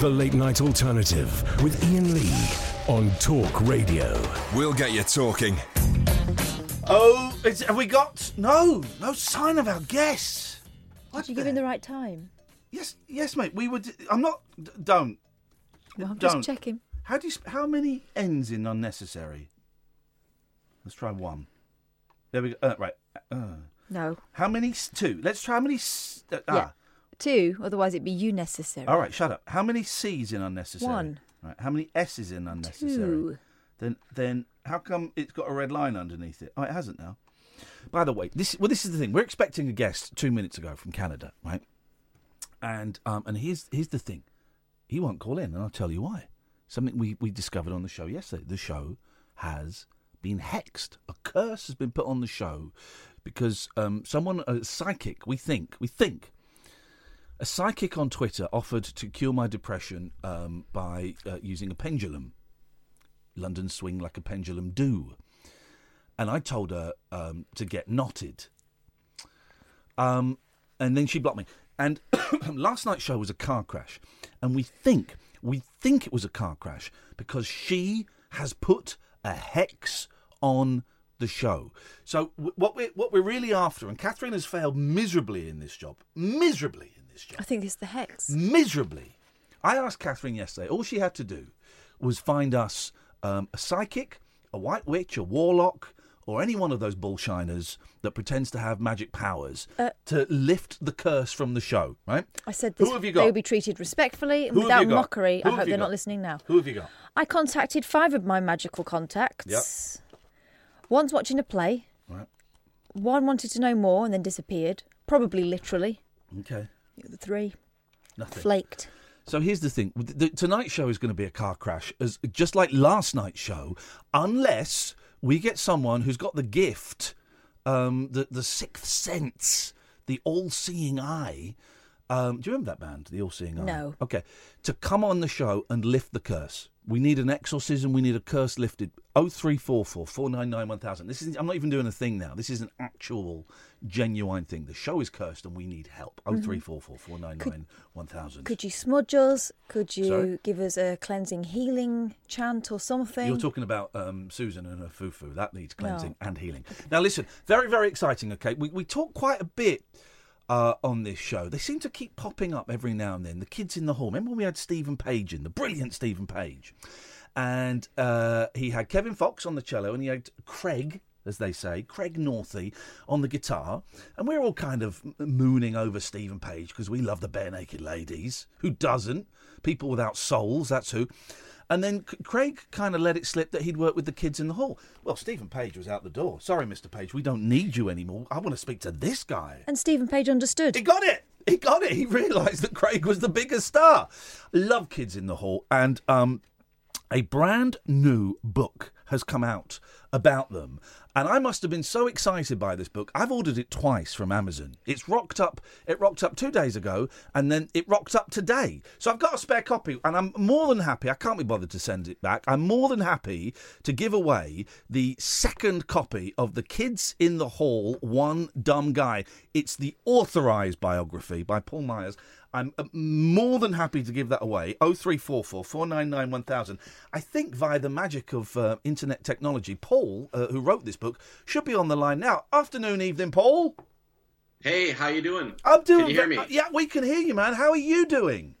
The Late Night Alternative with Iain Lee on Talk Radio. We'll get you talking. Oh, it's, have we got no no sign of our guests? What Did you give him the right time? Yes, yes, mate. We would. I'm not. Don't. Well, I'm Don't. just checking. How do you? How many ends in unnecessary? Let's try one. There we go. Uh, right. Uh, No. how many? Two. Let's try how many. s- Uh, ah. Two, otherwise it'd be you necessary. All right. Shut up. How many C's in unnecessary? One. Right. How many S's in unnecessary? Two. Then, then, how come it's got a red line underneath it? Oh, it hasn't now. By the way, this well, this is the thing. We're expecting a guest two minutes ago from Canada, right? And um, and here's here's the thing. He won't call in, and I'll tell you why. Something we we discovered on the show yesterday. The show has been hexed. A curse has been put on the show because um, someone, a psychic, we think, we think, a psychic on Twitter offered to cure my depression um, by uh, using a pendulum. London swing like a pendulum do. And I told her um, to get knotted. Um, and then she blocked me. And last night's show was a car crash. And we think, we think it was a car crash because she has put a hex on the show. So what we're, what we're really after, and Catherine has failed miserably in this job, miserably this job I think it's the hex. miserably. I asked Catherine yesterday. All she had to do was find us um, a psychic, a white witch, a warlock, or any one of those bullshiners that pretends to have magic powers Uh, to lift the curse from the show. Right? I said Who have you got? they will be treated respectfully and Who without mockery. Who I hope they're got? not listening now. Who have you got? I contacted five of my magical contacts. One's watching a play. Right. One wanted to know more and then disappeared. Probably literally. Okay. The three Nothing. flaked. So here's the thing: the, tonight's show is going to be a car crash, as just like last night's show, unless we get someone who's got the gift, um, the the sixth sense, the all-seeing eye. Um, do you remember that band, the All-Seeing Eye? No. Okay, to come on the show and lift the curse. We need an exorcism. We need a curse lifted. Oh three four four four nine nine one thousand. This is. I'm not even doing a thing now. This is an actual, genuine thing. The show is cursed, and we need help. Oh nine nine one thousand. Could you smudge us? Could you Sorry? give us a cleansing healing chant or something? You're talking about um, Susan and her fufu. That needs cleansing No. and healing. Now, listen, very, very exciting. Okay, we we talk quite a bit uh, on this show. They seem to keep popping up every now and then. The kids in the hall. Remember when we had Steven Page in the brilliant Steven Page, and uh, he had Kevin Fox on the cello, and he had Craig. As they say, Craig Northey on the guitar, and we're all kind of mooning over Steven Page because we love the Barenaked Ladies. Who doesn't? People without souls, that's who. And then Craig kind of let it slip that he'd work with the kids in the hall. Well, Steven Page was out the door. Sorry, Mr. Page, we don't need you anymore. I want to speak to this guy. and Steven Page understood. He got it. He got it. He realised that Craig was the biggest star. Love Kids in the Hall, and um, a brand new book has come out about them. And I must have been so excited by this book. I've ordered it twice from Amazon. It's rocked up. It rocked up two days ago, and then it rocked up today. So I've got a spare copy, and I'm more than happy. I can't be bothered to send it back. I'm more than happy to give away the second copy of The Kids in the Hall One Dumb Guy. It's the authorised biography by Paul Myers. I'm uh, more than happy to give that away. 0344 499 1000. I think via the magic of uh, internet technology, Paul, uh, who wrote this book, should be on the line now. Afternoon, evening, Paul. Hey, how you doing? I'm doing. Can you hear me? uh, yeah, we can hear you, man. How are you doing?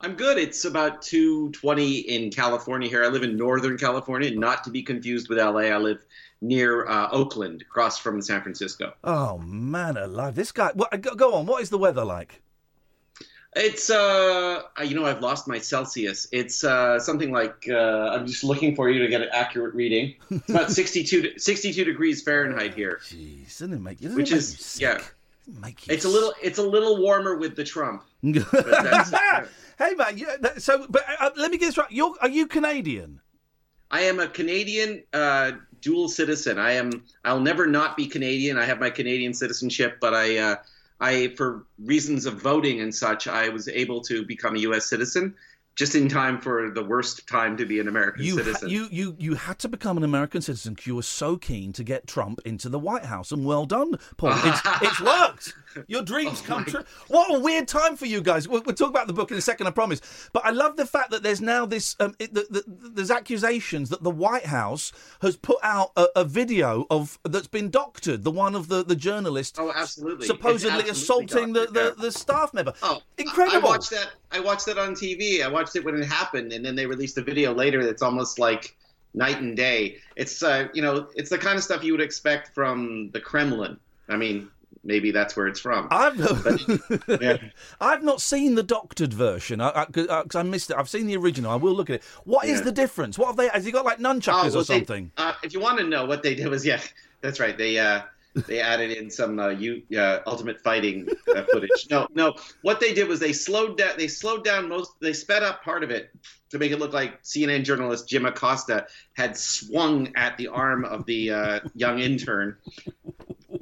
I'm good. It's about 2:20 in California here. I live in Northern California, not to be confused with LA. I live near uh, Oakland, across from San Francisco. Oh man, alive! This guy. Go, go on. What is the weather like? It's uh, you know, I've lost my Celsius. It's uh, something like uh, I'm just looking for you to get an accurate reading. It's about 62 62 degrees Fahrenheit here, Jeez, doesn't it make you? Doesn't which it make is sick? yeah. Make It's a little it's a little warmer with the Trump. sick? that's- hey man, you, that, so but uh, let me get this right. You're are you Canadian? I am a Canadian uh, dual citizen. I am. I'll never not be Canadian. I have my Canadian citizenship, but I, uh, I, for reasons of voting and such, I was able to become a U.S. citizen. Just in time for the worst time to be an American You, ha- citizen. you, you, you had to become an American citizen because you were so keen to get Trump into the White House, and well done, Paul. It's, it's worked. Your dreams Oh come true. What a weird time for you guys. We'll, we'll talk about the book in a second, I promise. But I love the fact that there's now this. Um, it, the, the, there's accusations that the White House has put out a, a video of that's been doctored. The one of the the journalist oh, absolutely. Supposedly absolutely assaulting the, doctored, the, the staff member. Oh, Incredible. I watched that. I watched it on TV. I watched it when it happened, and then they released a video later that's almost like night and day. It's uh, you know, it's the kind of stuff you would expect from the Kremlin. I mean, maybe that's where it's from. I've yeah. I've not seen the doctored version because I, 'cause I missed it. I've seen the original. I will look at it. What is Yeah. the difference? What have they? Has he got like nunchuckers Oh, well, or they- something? uh, if you want to know what they did was, yeah, that's right. They uh, they added in some uh, you, uh, ultimate fighting uh, footage. No, no. What they did was they slowed down. They slowed down most. They sped up part of it to make it look like CNN journalist Jim Acosta had swung at the arm of the uh, young intern.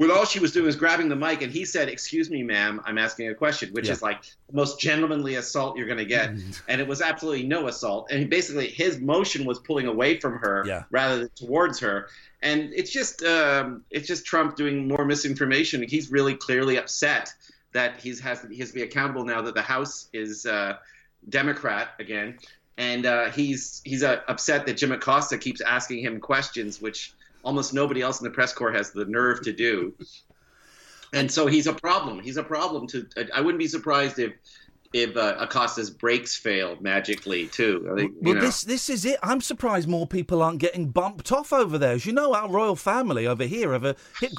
When all she was doing was grabbing the mic, and he said, "Excuse me, ma'am, I'm asking a question," which Yeah. is like the most gentlemanly assault you're going to get and it was absolutely no assault. And basically, his motion was pulling away from her Yeah. rather than towards her. And it's just um, it's just Trump doing more misinformation. He's really clearly upset that he's has he has to be accountable now that the House is uh, Democrat again, and uh, he's he's uh, upset that Jim Acosta keeps asking him questions which almost nobody else in the press corps has the nerve to do. And so he's a problem. He's a problem to. I wouldn't be surprised if if uh, Acosta's brakes failed magically too. I think, Well, you know. this this is it. I'm surprised more people aren't getting bumped off over there. As you know, our royal family over here have a hit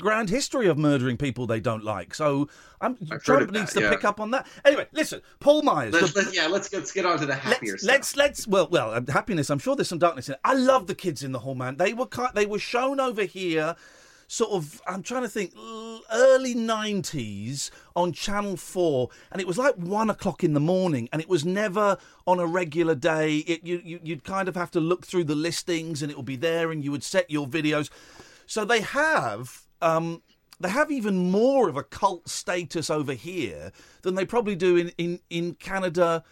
grand history of murdering people they don't like. So I'm, I've Trump needs that, to yeah. pick up on that. Anyway, listen, Paul Myers. Let's, the- let's, yeah, let's let's get on to the happier let's, stuff. let's let's well well uh, happiness. I'm sure there's some darkness in it. I love the kids in the hall, man. They were they were shown over here, sort of. I'm trying to think, early '90s on Channel Four, and it was like one o'clock in the morning, and it was never on a regular day. It you, you you'd kind of have to look through the listings, and it would be there, and you would set your videos. So they have. Um, they have even more of a cult status over here than they probably do in, in, in Canada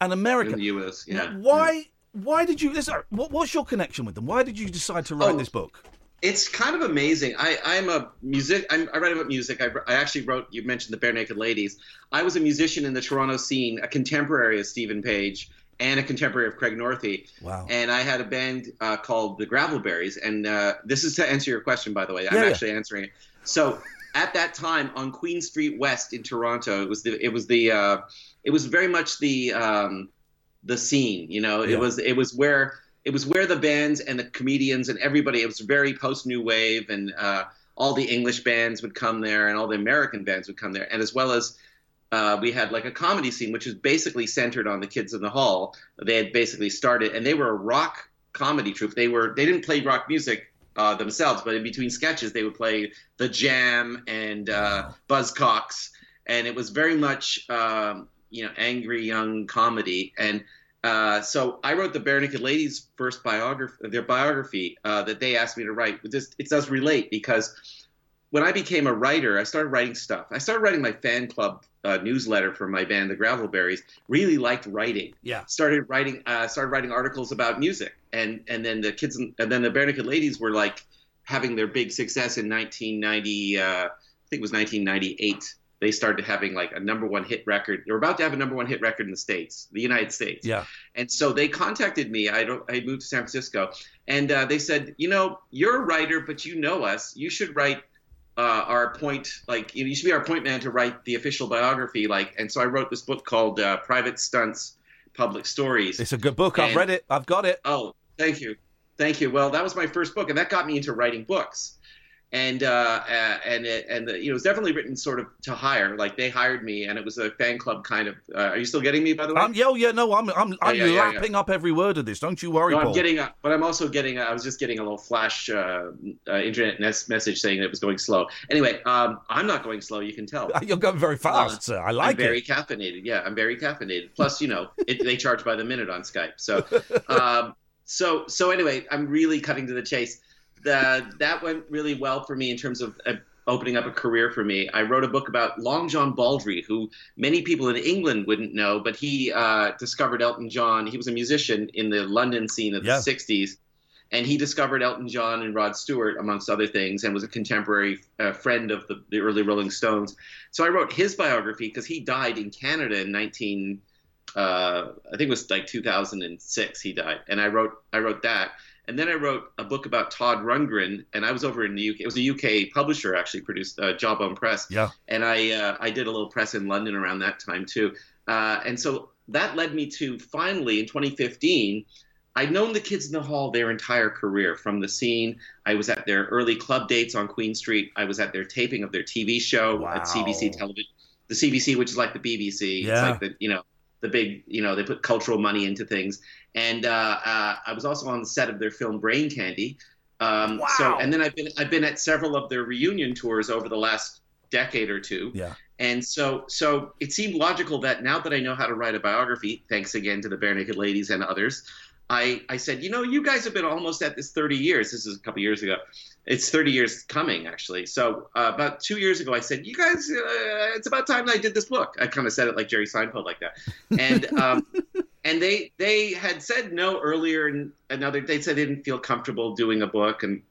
and America. in the U.S. Yeah. Now, why? Why did you? What, what's your connection with them? Why did you decide to write Oh. this book? It's kind of amazing. I, I'm a music. I'm, I write about music. I, I actually wrote. You mentioned the Barenaked Ladies. I was a musician in the Toronto scene, a contemporary of Steven Page and a contemporary of Craig Northey. Wow. And I had a band uh, called the Gravelberries. And uh, this is to answer your question, by the way. I'm Yeah, yeah. actually answering it. So at that time on Queen Street West in Toronto, it was the it was the uh, it was very much the um, the scene. You know, Yeah. it was it was where it was where the bands and the comedians and everybody. It was very post new wave, and uh, all the English bands would come there, and all the American bands would come there, and as well as uh, we had like a comedy scene, which was basically centered on the kids in the hall. They had basically started, and they were a rock comedy troupe. They were they didn't play rock music uh, themselves, but in between sketches, they would play the Jam and uh, Buzzcocks, and it was very much um, you know angry young comedy. And uh, so I wrote the Barenaked Ladies' first biography, their biography uh, that they asked me to write. It, just, it does relate because when I became a writer, I started writing stuff. I started writing my fan club uh, newsletter for my band, the Gravelberries. Really liked writing. Yeah. Started writing. Uh, started writing articles about music, and and then the kids, and then the Barenaked Ladies were like having their big success in 1990. Uh, I think it was 1998. They started having like a number one hit record. They were about to have a number one hit record in the states, the United States. Yeah. And so they contacted me. I don't. I moved to San Francisco, and uh, they said, you know, you're a writer, but you know us. You should write uh, our point. Like you, know, you should be our point man to write the official biography. Like, and so I wrote this book called uh, Private Stunts, Public Stories. It's a good book. I've read it. I've got it. Oh, thank you, thank you. Well, that was my first book, and that got me into writing books. And uh, uh, and it, and the, you know, it was definitely written sort of to hire. Like they hired me, and it was a fan club kind of. Uh, are you still getting me, by the way? I'm, yeah, oh, yeah, no, I'm, I'm, I'm yeah, yeah, yeah. lapping up every word of this. Don't you worry, No, Paul. I'm getting, a, but I'm also getting. A, I was just getting a little flash uh, uh, internet mes- message saying it was going slow. Anyway, um, I'm not going slow. You can tell. You're going very fast, Uh, sir. I I'm like very it. caffeinated. Yeah, I'm very caffeinated. Plus, you know, it, they charge by the minute on Skype. So, um, so, so anyway, I'm really cutting to the chase. The that went really well for me in terms of uh, opening up a career for me. I wrote a book about Long John Baldry, who many people in England wouldn't know, but he uh, discovered Elton John. He was a musician in the London scene of Yeah. the 60s. And he discovered Elton John and Rod Stewart, amongst other things, and was a contemporary uh, friend of the, the early Rolling Stones. So I wrote his biography because he died in Canada in 19, uh, I think it was like 2006. He died, and I wrote I wrote that, and then I wrote a book about Todd Rundgren, and I was over in the UK. It was a UK publisher actually produced uh, Jawbone Press, Yeah. and I uh, I did a little press in London around that time too, uh, and so that led me to finally in 2015. I'd known the kids in the hall their entire career from the scene. I was at their early club dates on Queen Street. I was at their taping of their TV show Wow. at CBC television, the CBC, which is like the BBC. Yeah. It's like the you know the big you know they put cultural money into things. And uh, uh, I was also on the set of their film Brain Candy. Um, So and then I've been I've been at several of their reunion tours over the last decade or two. Yeah. And so, so it seemed logical that now that I know how to write a biography, thanks again to the Barenaked Ladies and others, I, I said, you know, you guys have been almost at this 30 years. This is a couple years ago. It's 30 years coming, actually. So uh, about two years ago, I said, you guys, uh, it's about time that I did this book. I kind of said it like Jerry Seinfeld, like that. And um, and they they had said no earlier, and another they said they didn't feel comfortable doing a book, and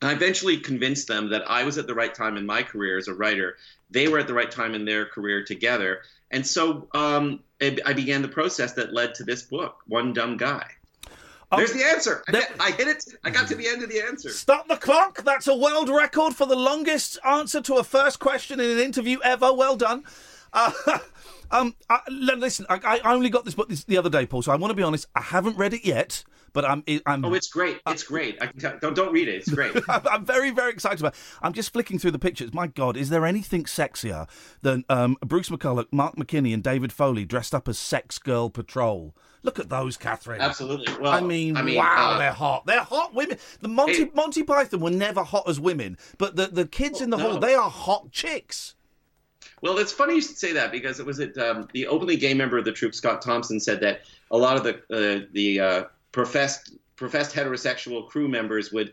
I eventually convinced them that I was at the right time in my career as a writer. They were at the right time in their career together. And so um, I began the process that led to this book, One Dumb Guy. There's the answer. I, that- I hit it. I got to the end of the answer. Stop the clock. That's a world record for the longest answer to a first question in an interview ever. Well done. Uh, um, I, listen, I, I only got this book this, the other day, Paul. So I want to be honest. I haven't read it yet, but I'm. I'm Oh, it's great. It's great. I can tell, don't don't read it. It's great. I'm I'm very, very excited about. It. I'm just flicking through the pictures. My God, is there anything sexier than um, Bruce McCulloch, Mark McKinney, and David Foley dressed up as Sex Girl Patrol? Look at those, Catherine. Absolutely. Well, I mean, I mean, wow, uh, they're hot. They're hot women. The Monty Hey. Monty Python were never hot as women, but the, the kids in the no. hall, they are hot chicks. Well, it's funny you should say that because it was um, the openly gay member of the troupe, Scott Thompson, said that a lot of the uh, the uh, professed professed heterosexual crew members would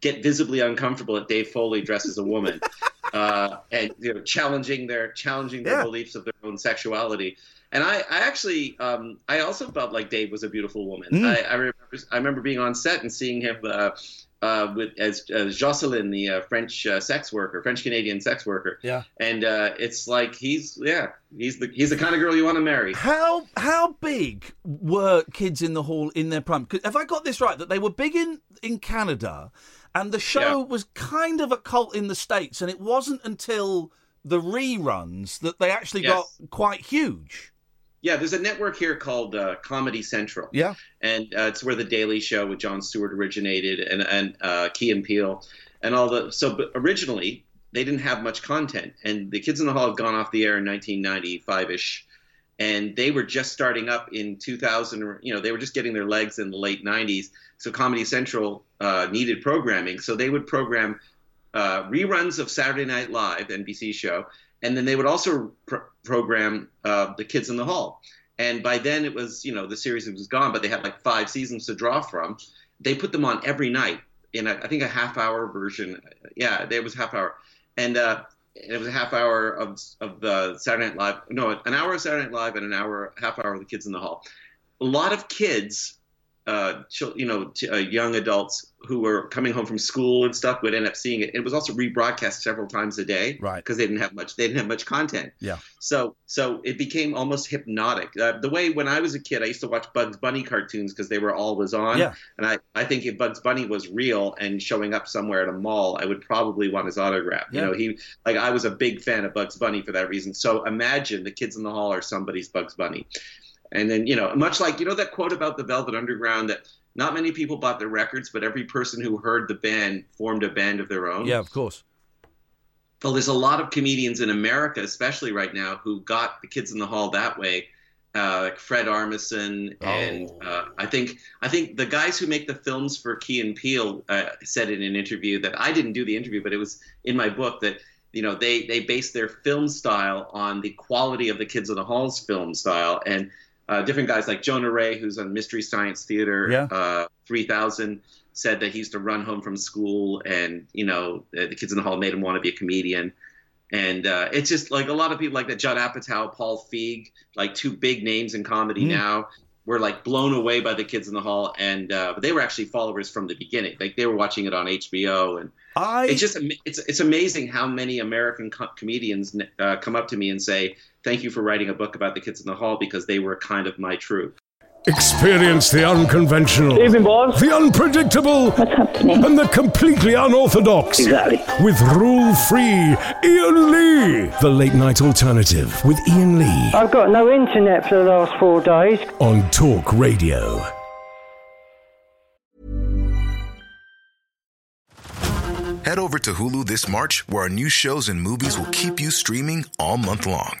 get visibly uncomfortable at Dave Foley dressed as a woman, uh, and you know, challenging their challenging their Yeah. beliefs of their own sexuality. And I, I actually, um, I also felt like Dave was a beautiful woman. Mm. I, I remember, I remember being on set and seeing him uh, uh, with as, as Jocelyn, the uh, French uh, sex worker, French Canadian sex worker Yeah. and uh, it's like he's yeah he's the he's the kind of girl you want to marry. How how big were kids in the hall in their prime? 'Cause Have I got this right? That they were big in in Canada, and the show Yeah. was kind of a cult in the states, and it wasn't until the reruns that they actually Yes. got quite huge. Yeah, there's a network here called uh, Comedy Central, Yeah. and uh, it's where the Daily Show with Jon Stewart originated, and and uh, Key and Peele, and all the so but originally they didn't have much content, and the Kids in the Hall had gone off the air in 1995 ish. And they were just starting up in 2000, you know, they were just getting their legs in the late 90s. So Comedy Central uh, needed programming. So they would program uh, reruns of Saturday Night Live, NBC show, and then they would also pr- program uh, the Kids in the Hall. And by then it was, you know, the series was gone, but they had like five seasons to draw from. They put them on every night in, a, I think, a half hour version. Yeah, it was half hour, and uh, it was a half hour of of the Saturday Night Live. No, an hour of Saturday Night Live and an hour, half hour of the Kids in the Hall. A lot of kids uh, you know, uh, young adults who were coming home from school and stuff would end up seeing it. It was also rebroadcast several times a day, Right. Because they didn't have much. They didn't have much content. Yeah. So, so it became almost hypnotic. Uh, the way when I was a kid, I used to watch Bugs Bunny cartoons because they were always on. Yeah. And I, I think if Bugs Bunny was real and showing up somewhere at a mall, I would probably want his autograph. Yeah. You know, he like I was a big fan of Bugs Bunny for that reason. So imagine the kids in the hall are somebody's Bugs Bunny. And then, you know, much like, you know, that quote about the Velvet Underground that not many people bought their records, but every person who heard the band formed a band of their own. Yeah, of course. Well, there's a lot of comedians in America, especially right now, who got the kids in the hall that way. Uh, like Fred Armisen, and Oh. uh, I think I think the guys who make the films for Key and Peele uh, said in an interview that I didn't do the interview, but it was in my book that you know they they base their film style on the quality of the Kids in the Hall's film style, and uh, different guys like Jonah Ray, who's on Mystery Science Theater, Yeah. uh, 3000, said that he used to run home from school, and you know the kids in the hall made him want to be a comedian. And uh, it's just like a lot of people like that. Judd Apatow, Paul Feig, like two big names in comedy mm. now, were like blown away by the kids in the hall, and uh, but they were actually followers from the beginning. Like they were watching it on HBO, and I... it's just it's it's amazing how many American co- comedians uh, come up to me and say, "Thank you for writing a book about the kids in the hall because they were kind of my troop." Experience the unconventional, Evening, boss. the unpredictable, What's happening? and the completely unorthodox. Exactly. With rule free Iain Lee. The late night alternative with Iain Lee I've got no internet for the last four days. on Talk Radio. Head over to Hulu this March, where our new shows and movies will keep you streaming all month long.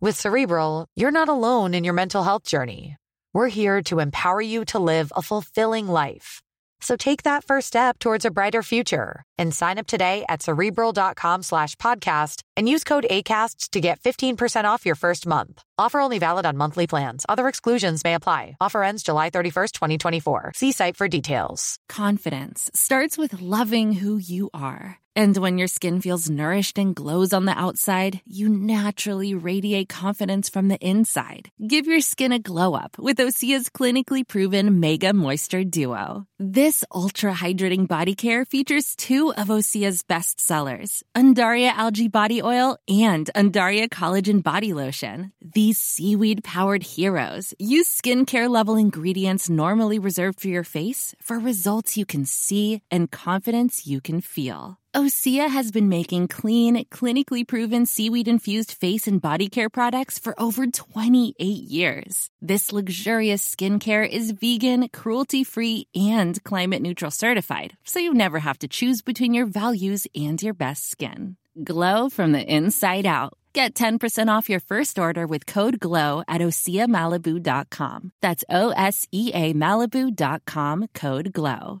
With Cerebral, you're not alone in your mental health journey. We're here to empower you to live a fulfilling life. So take that first step towards a brighter future and sign up today at cerebral.com slash podcast and use code ACasts to get 15% off your first month. Offer only valid on monthly plans. Other exclusions may apply. Offer ends July 31st, 2024. See site for details. Confidence starts with loving who you are. And when your skin feels nourished and glows on the outside, you naturally radiate confidence from the inside. Give your skin a glow up with Osea's clinically proven Mega Moisture Duo. This ultra hydrating body care features two of Osea's best sellers, Undaria Algae Body Oil and Undaria Collagen Body Lotion. These seaweed powered heroes use skincare level ingredients normally reserved for your face for results you can see and confidence you can feel. Osea has been making clean, clinically proven seaweed infused face and body care products for over 28 years. This luxurious skincare is vegan, cruelty free, and climate neutral certified, so you never have to choose between your values and your best skin. Glow from the inside out. Get 10% off your first order with code GLOW at OseaMalibu.com. That's O S E A Malibu.com code GLOW.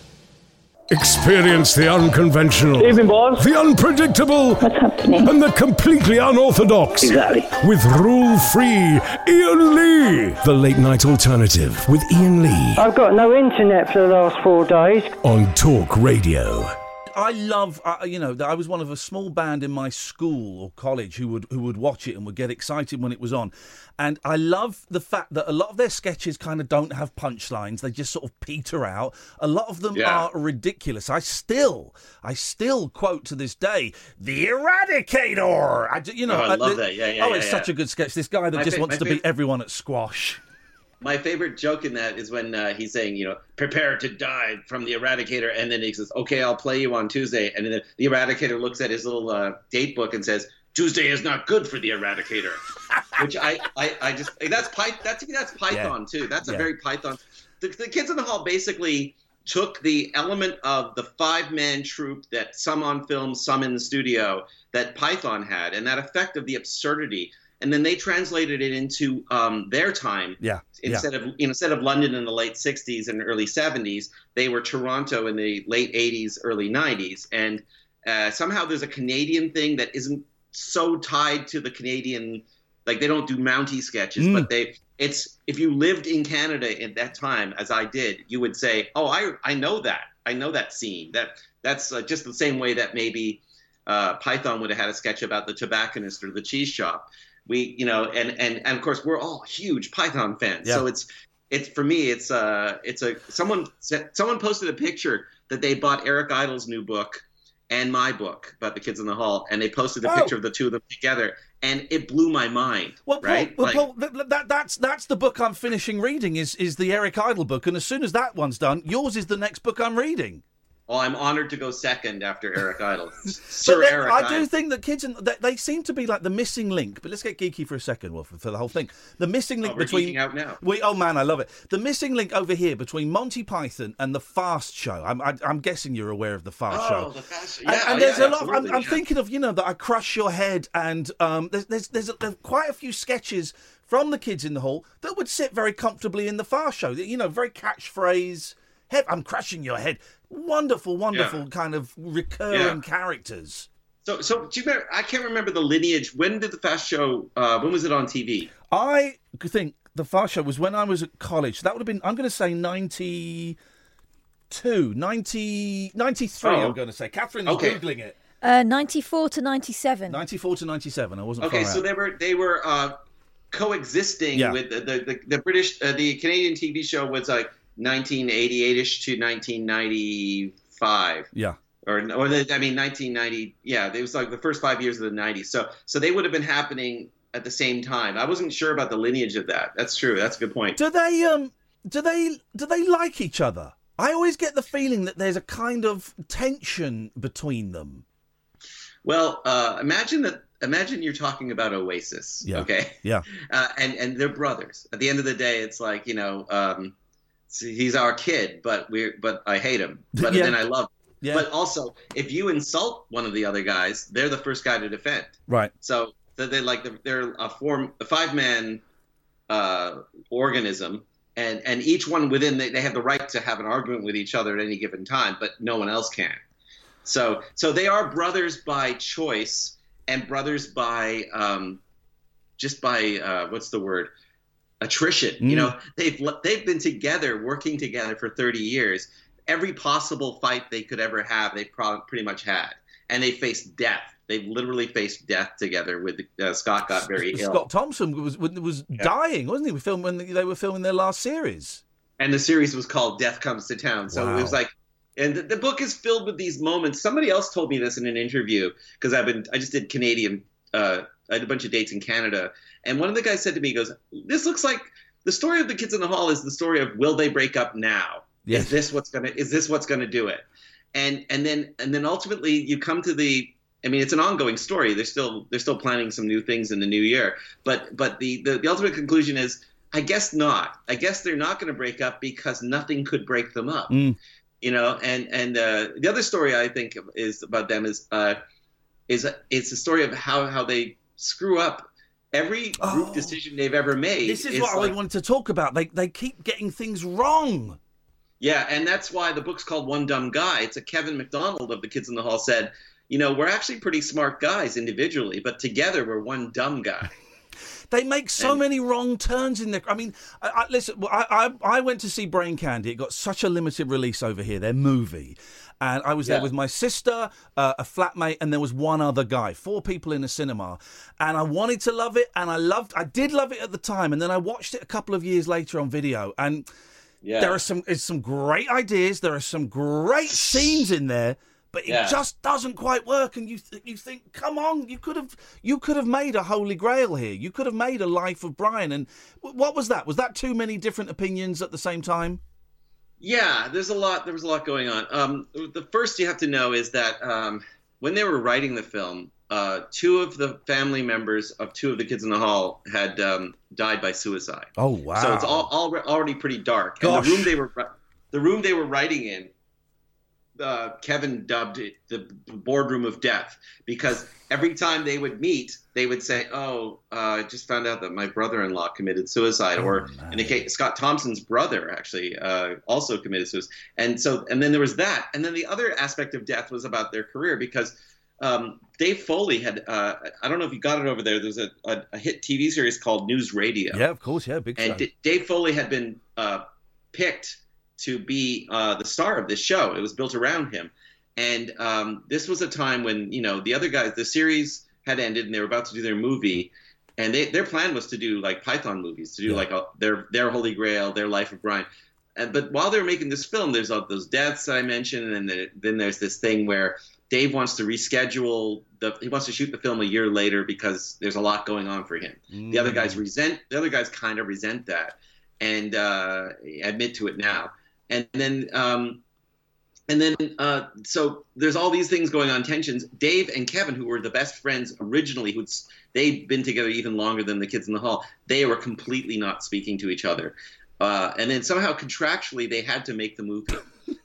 Experience the unconventional, Evening, boss. the unpredictable, What's happening? and the completely unorthodox. Exactly. With rule free Iain Lee. The late night alternative with Iain Lee I've got no internet for the last four days. on Talk Radio. I love, uh, you know, I was one of a small band in my school or college who would who would watch it and would get excited when it was on, and I love the fact that a lot of their sketches kind of don't have punchlines; they just sort of peter out. A lot of them Yeah. are ridiculous. I still, I still quote to this day, "The Eradicator." I, you know, Oh, I love the- that. Yeah, yeah, Oh, yeah, it's yeah. such a good sketch. This guy that just wants to beat everyone at squash. My favorite joke in that is when uh, he's saying, you know, prepare to die from the Eradicator, and then he says, "Okay, I'll play you on Tuesday," and then the Eradicator looks at his little uh, date book and says, "Tuesday is not good for the Eradicator," which I, I, I just that's Py- that's that's Python too. That's a Yeah. very Python. The, the kids in the hall basically took the element of the five man troupe that some on film, some in the studio that Python had, and that effect of the absurdity and then they translated it into um, their time. Yeah. Instead of you know, instead of London in the late '60s and early '70s, they were Toronto in the late '80s, early '90s, and uh, somehow there's a Canadian thing that isn't so tied to the Canadian. Like they don't do Mountie sketches, Mm. but they. It's if you lived in Canada at that time, as I did, you would say, "Oh, I I know that. I know that scene. That that's uh, just the same way that maybe uh, Python would have had a sketch about the tobacconist or the cheese shop. We, you know, and and and of course we're all huge Python fans. Yeah. So it's it's for me it's uh it's a someone said- someone posted a picture that they bought Eric Idle's new book and my book about the kids in the hall, and they posted a Oh. picture of the two of them together, and it blew my mind. Well, Paul, right? well, Like- Paul that, that's that's the book I'm finishing reading is is the Eric Idle book, and as soon as that one's done, yours is the next book I'm reading. Well, I'm honored to go second after Eric Idle, Sir then Eric. I do Idle. think that kids, in, they, they seem to be like the missing link. But let's get geeky for a second, Wolf, for the whole thing. The missing link Oh, we're between out now. We oh man, I love it. The missing link over here between Monty Python and the Fast Show. I'm, I, I'm guessing you're aware of the Fast Show. Oh, Show. the fast- And- yeah, and, there's yeah, a lot. Of, I'm, absolutely, I'm thinking of you know that I crush your head, and um, there's there's there's, there's quite a few sketches from the kids in the hall that would sit very comfortably in the Fast Show. You know, very catchphrase. I'm crushing your head. Wonderful, wonderful kind of recurring Yeah. characters. So, so do you remember? I can't remember the lineage. When did the Fast Show? Uh, when was it on TV? I think the Fast Show was when I was at college. That would have been, I'm going to say 92, 90, 93, Oh. I'm going to say. Catherine's Okay. Googling it. Uh, 94 to 97. 94 to 97. I wasn't Okay, far so out. they were they were uh, coexisting Yeah. with the the, the, the British uh, the Canadian TV show was like 1988ish to 1995 Yeah. or or the, I mean 1990 yeah it was like the first five years of the 90s so so they would have been happening at the same time I wasn't sure about the lineage of that that's true that's a good point Do they um do they do they like each other? I always get the feeling that there's a kind of tension between them. well uh, imagine that imagine you're talking about Oasis Yeah. okay Yeah. uh, and and they're brothers. At the end of the day, it's like you know, um, he's our kid, but we're but I hate him, but Yeah. then I love. Him. Yeah. But also, if you insult one of the other guys, they're the first guy to defend. Right. So so they like they're a form a five man uh, organism. And, and each one within they, they have the right to have an argument with each other at any given time, but no one else can. So so they are brothers by choice and brothers by um, just by uh, what's the word attrition. You Mm. know they've they've been together working together for 30 years. Every possible fight they could ever have, they pro- pretty much had, and they faced death. They've literally faced death together. With uh, Scott got very ill, Scott Thompson was was dying, wasn't he? We filmed when they were filming their last series. and the series was called Death Comes to Town. So Wow. it was like, and the, the book is filled with these moments. Somebody else told me this in an interview because I've been, I just did Canadian, uh, I had a bunch of dates in Canada, and one of the guys said to me, he "Goes, this looks like the story of the kids in the hall is the story of will they break up now? Yes. Is this what's gonna, is this what's gonna do it? And and then and then ultimately you come to the I mean, it's an ongoing story. They're still they're still planning some new things in the new year. But but the the, the ultimate conclusion is, I guess not. I guess they're not going to break up because nothing could break them up. Mm. You know, and and uh, the other story I think is about them is uh, is it's a story of how how they screw up every group Oh. decision they've ever made. This is is what like- I wanted to talk about. They they keep getting things wrong. Yeah, and that's why the book's called One Dumb Guy. It's a Kevin McDonald of the Kids in the Hall said, you know, we're actually pretty smart guys individually, but together we're one dumb guy. They make so And- many wrong turns in there. I mean, I, I, listen, I, I, I went to see Brain Candy. It got such a limited release over here, their movie. And I was there with my sister, uh, a flatmate, and there was one other guy. Four people in a cinema. And I wanted to love it, and I loved I did love it at the time. And then I watched it a couple of years later on video. And Yeah. there are some it's some great ideas. There are some great scenes in there, but it Yeah. just doesn't quite work. And you th- you think, come on, you could have you could have made a holy grail here. You could have made a life of Brian. And w- what was that? Was that too many different opinions at the same time? Yeah, there's a lot. There was a lot going on. Um, the first you have to know is that um, when they were writing the film, uh, two of the family members of two of the kids in the hall had um, died by suicide. Oh wow! So it's all, all already pretty dark. Gosh. And the room they were the room they were writing in, uh, Kevin dubbed it the boardroom of death because every time they would meet, they would say, "Oh, uh, I just found out that my brother-in-law committed suicide," Oh, or in the case, Scott Thompson's brother actually uh, also committed suicide. And so, and then there was that, and then the other aspect of death was about their career because. Um, Dave Foley had, uh, I don't know if you got it over there. There's a, a, a hit TV series called News Radio. Yeah, of course. Yeah, big And. D- Dave Foley had been uh, picked to be uh, the star of this show. It was built around him. And um, this was a time when, you know, the other guys, the series had ended and they were about to do their movie. And they, their plan was to do like Python movies, to do Yeah. like a, their, their Holy Grail, their Life of Brian. And, but while they were making this film, there's all those deaths that I mentioned. And then, then there's this thing where Dave wants to reschedule the, he wants to shoot the film a year later because there's a lot going on for him. The other guys resent, the other guys kind of resent that and uh, admit to it now. And then, um, and then, uh, so there's all these things going on, tensions. Dave and Kevin, who were the best friends originally, who'd they'd been together even longer than the kids in the hall. They were completely not speaking to each other. Uh, and then somehow contractually they had to make the movie.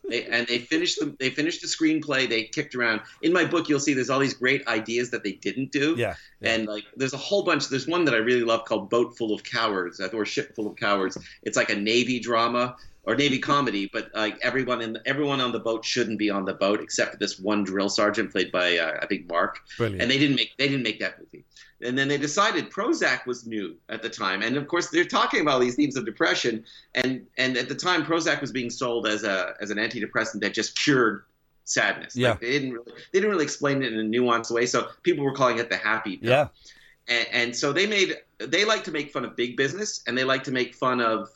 They, and they finished the they finished the screenplay. They kicked around. In my book, you'll see there's all these great ideas that they didn't do. Yeah, yeah. And like, there's a whole bunch. There's one that I really love called "Boat Full of Cowards" or "Ship Full of Cowards." It's like a navy drama or navy comedy, but like everyone in everyone on the boat shouldn't be on the boat except for this one drill sergeant played by uh, I think Mark. Brilliant. And they didn't make they didn't make that movie. And then they decided Prozac was new at the time, and of course they're talking about these themes of depression. And and at the time, Prozac was being sold as a as an antidepressant that just cured sadness. Yeah. Like they didn't really they didn't really explain it in a nuanced way, so people were calling it the happy pill. yeah. And, and so they made they like to make fun of big business, and they like to make fun of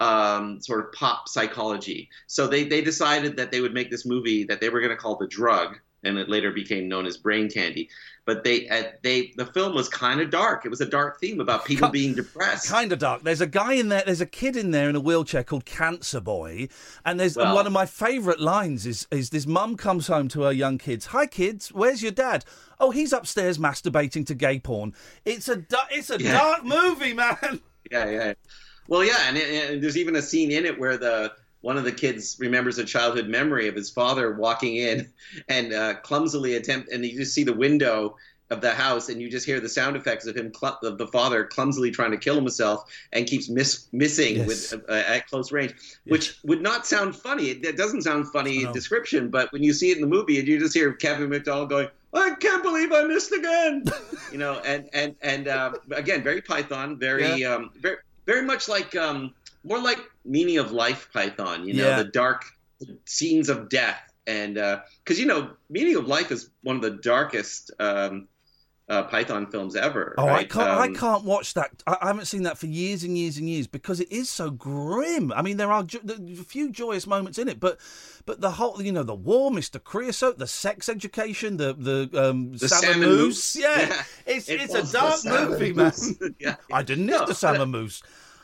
um, sort of pop psychology. So they they decided that they would make this movie that they were going to call the drug, and it later became known as Brain Candy. But they uh, they the film was kind of dark. It was a dark theme about people being depressed. Kind of dark. There's a guy in there. There's a kid in there in a wheelchair called Cancer Boy, and there's and one of my favourite lines is is this mum comes home to her young kids. Hi kids, where's your dad? Oh, he's upstairs masturbating to gay porn. It's a it's a Yeah. dark movie, man. Yeah, yeah. Well, yeah, and, it, and there's even a scene in it where the one of the kids remembers a childhood memory of his father walking in and uh, clumsily attempt, and you just see the window of the house, and you just hear the sound effects of him, cl- of the father clumsily trying to kill himself, and keeps miss- missing Yes. with uh, at close range, which would not sound funny. It, it doesn't sound funny in description, but when you see it in the movie, and you just hear Kevin McDonald going. I can't believe I missed again, you know, and and and uh, again, very Python, very um, very very much like um, more like meaning of life Python, you know, Yeah. the dark scenes of death, and because you know, meaning of life is one of the darkest um, uh, Python films ever. Oh, I can't. I Um, can't watch that. I, I haven't seen that for years and years and years because it is so grim. I mean, there are jo- a few joyous moments in it, but but the whole, you know, the war, Mister Creosote, the sex education, the the um, The salmon, salmon mousse. mousse. Yeah, Yeah. it's It it's a dark movie, man. yeah. I didn't No, need the salmon mousse.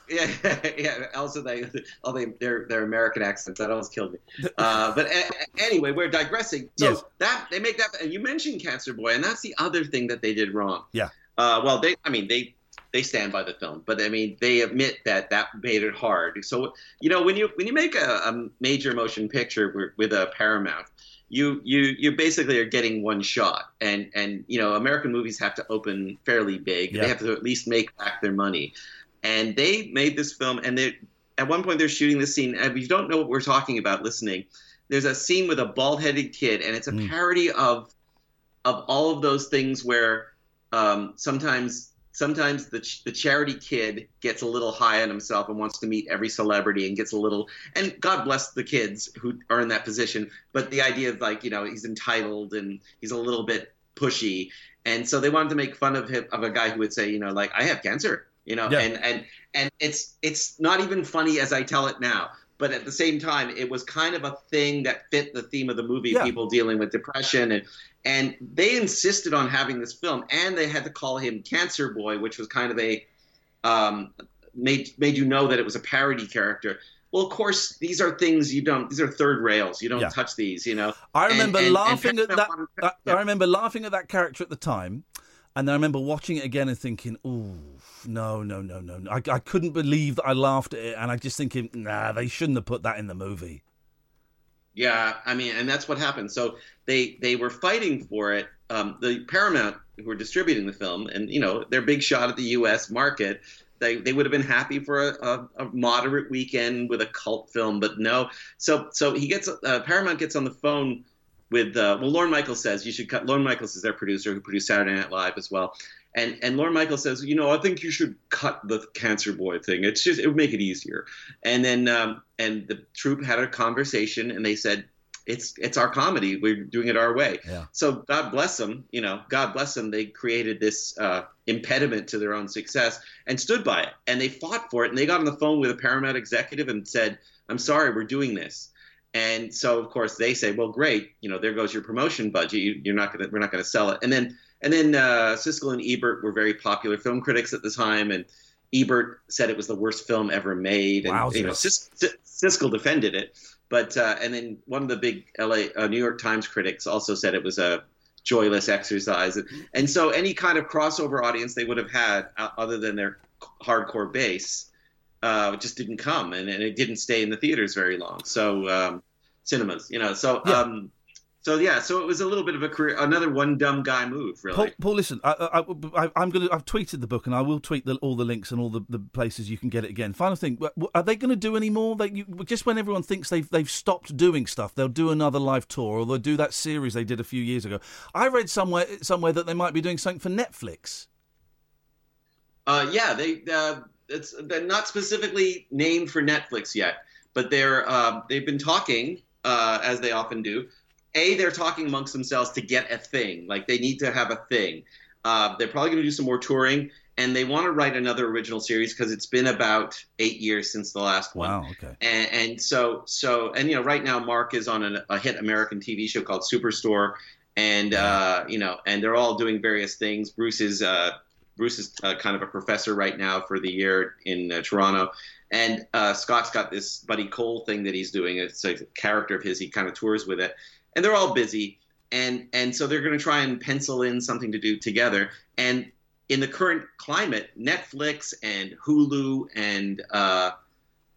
Yeah, yeah. Also, they, all they, their their American accents that almost killed me. Uh, but a, anyway, we're digressing. So Yes. that they make that, and you mentioned Cancer Boy, and that's the other thing that they did wrong. Yeah. Uh, well, they, I mean, they they stand by the film, but I mean, they admit that that made it hard. So you know, when you when you make a, a major motion picture with, with a Paramount. You, you you basically are getting one shot, and and you know American movies have to open fairly big. Yeah. They have to at least make back their money, and they made this film and they at one point they're shooting this scene. And if you don't know what we're talking about listening there's a scene with a bald-headed kid and it's a Mm. parody of of all of those things where um, sometimes sometimes the, ch- the charity kid gets a little high on himself and wants to meet every celebrity and gets a little and god bless the kids who are in that position but the idea of like you know he's entitled and he's a little bit pushy. And so they wanted to make fun of him of a guy who would say you know like i have cancer you know and and and it's it's not even funny as i tell it now but at the same time it was kind of a thing that fit the theme of the movie Yeah. people dealing with depression and and they insisted on having this film and they had to call him cancer boy which was kind of a um, made made you know that it was a parody character well of course these are things you don't these are third rails you don't Yeah. touch these you know I remember and- and laughing at that. Yeah. I remember laughing at that character at the time, and then I remember watching it again and thinking, "Ooh, no, no, no, no!" no." I, I couldn't believe that I laughed at it, and I just thinking, "Nah, they shouldn't have put that in the movie." Yeah, I mean, and that's what happened. So they they were fighting for it. Um, the Paramount who were distributing the film, and you know, their big shot at the U.S. market. They, they would have been happy for a, a, a moderate weekend with a cult film, but no. So so he gets uh, Paramount gets on the phone with uh, well, Lorne Michaels says you should cut. Lorne Michaels is their producer who produced Saturday Night Live as well, and and Lorne Michaels says, you know, I think you should cut the Cancer Boy thing. It's just it would make it easier. And then um, and the troupe had a conversation, and they said, it's it's our comedy. We're doing it our way. Yeah. So God bless them. You know, God bless them. They created this uh, impediment to their own success and stood by it, and they fought for it. And they got on the phone with a Paramount executive and said, "I'm sorry, we're doing this." And so, of course, they say, "Well, great. You know, there goes your promotion budget. You, you're not gonna, we're not gonna sell it." And then, and then uh, Siskel and Ebert were very popular film critics at the time, and Ebert said it was the worst film ever made, and you know, Sis, Sis- Siskel defended it. But uh, and then one of the big LA uh, New York Times critics also said it was a joyless exercise, and, and so any kind of crossover audience they would have had uh, other than their hardcore base uh, it just didn't come, and, and it didn't stay in the theaters very long. So um, cinemas, you know, so. Um, so yeah, so it was a little bit of a career, another one dumb guy move, really. Paul, Paul listen, I, I, I, am going to. I've tweeted the book, and I will tweet the, all the links and all the, the places you can get it again. Final thing, are they going to do any more? They, you, just when everyone thinks they've they've stopped doing stuff, they'll do another live tour, or they'll do that series they did a few years ago. I read somewhere somewhere that they might be doing something for Netflix. Uh, yeah, they uh, it's they're not specifically named for Netflix yet, but they're uh, they've been talking uh, as they often do. A they're talking amongst themselves to get a thing like they need to have a thing. Uh, they're probably going to do some more touring and they want to write another original series because it's been about eight years since the last one. Wow okay. And, and so so and you know right now mark is on an, a hit american tv show called superstore and uh, you know and they're all doing various things. Bruce is uh, bruce is uh, kind of a professor right now for the year in uh, toronto. And uh, scott's got this buddy cole thing that he's doing. It's a character of his. He kind of tours with it. And they're all busy. And and so they're going to try and pencil in something to do together. And in the current climate netflix and hulu and uh,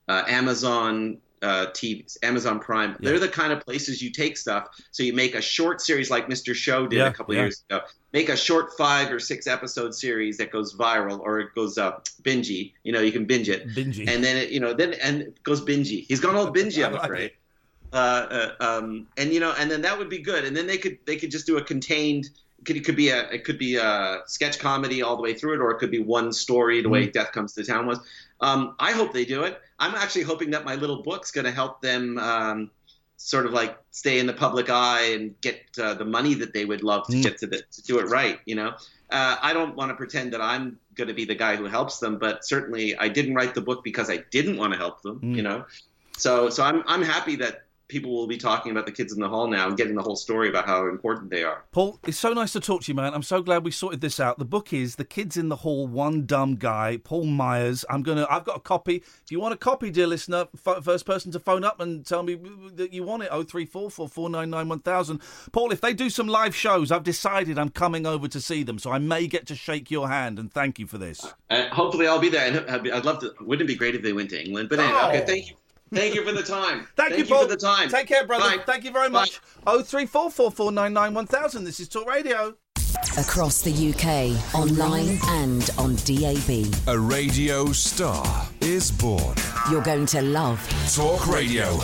uh, amazon uh, TVs, Amazon Prime. Yeah. They're the kind of places you take stuff. So you make a short series like Mr. Show did Yeah, a couple yeah. years ago. Make a short five or six episode series that goes viral or it goes uh, bingey. You know, you can binge it. Bingey. And then it, you know, then and it goes bingey. He's gone all bingey. I'm afraid uh, uh, um, and you know, and then that would be good. And then they could they could just do a contained. It could, it could be a it could be a sketch comedy all the way through it, or it could be one story the way Death Comes to Town was. Um, I hope they do it. I'm actually hoping that my little book's going to help them um, sort of like stay in the public eye and get uh, the money that they would love to get to, the, to do it right. You know, uh, I don't want to pretend that I'm going to be the guy who helps them, but certainly I didn't write the book because I didn't want to help them. You know, so so I'm I'm happy that people will be talking about the kids in the hall now and getting the whole story about how important they are. Paul, it's so nice to talk to you, man. I'm so glad we sorted this out. The book is The Kids in the Hall, One Dumb Guy, Paul Myers. I'm gonna I've got a copy. If you want a copy, dear listener, f- first person to phone up and tell me that you want it, 0344 Paul, if they do some live shows, I've decided I'm coming over to see them, so I may get to shake your hand and thank you for this. Uh, hopefully, I'll be there. And I'd I'd love to. Wouldn't it be great if they went to England? But anyway, Oh. okay. Thank you. Thank you for the time. Thank, you, Paul. for the time. Take care, brother. Bye. Thank you very much. 0344 499 1000. This is Talk Radio. Across the UK, online and on DAB. A radio star is born. You're going to love Talk Radio.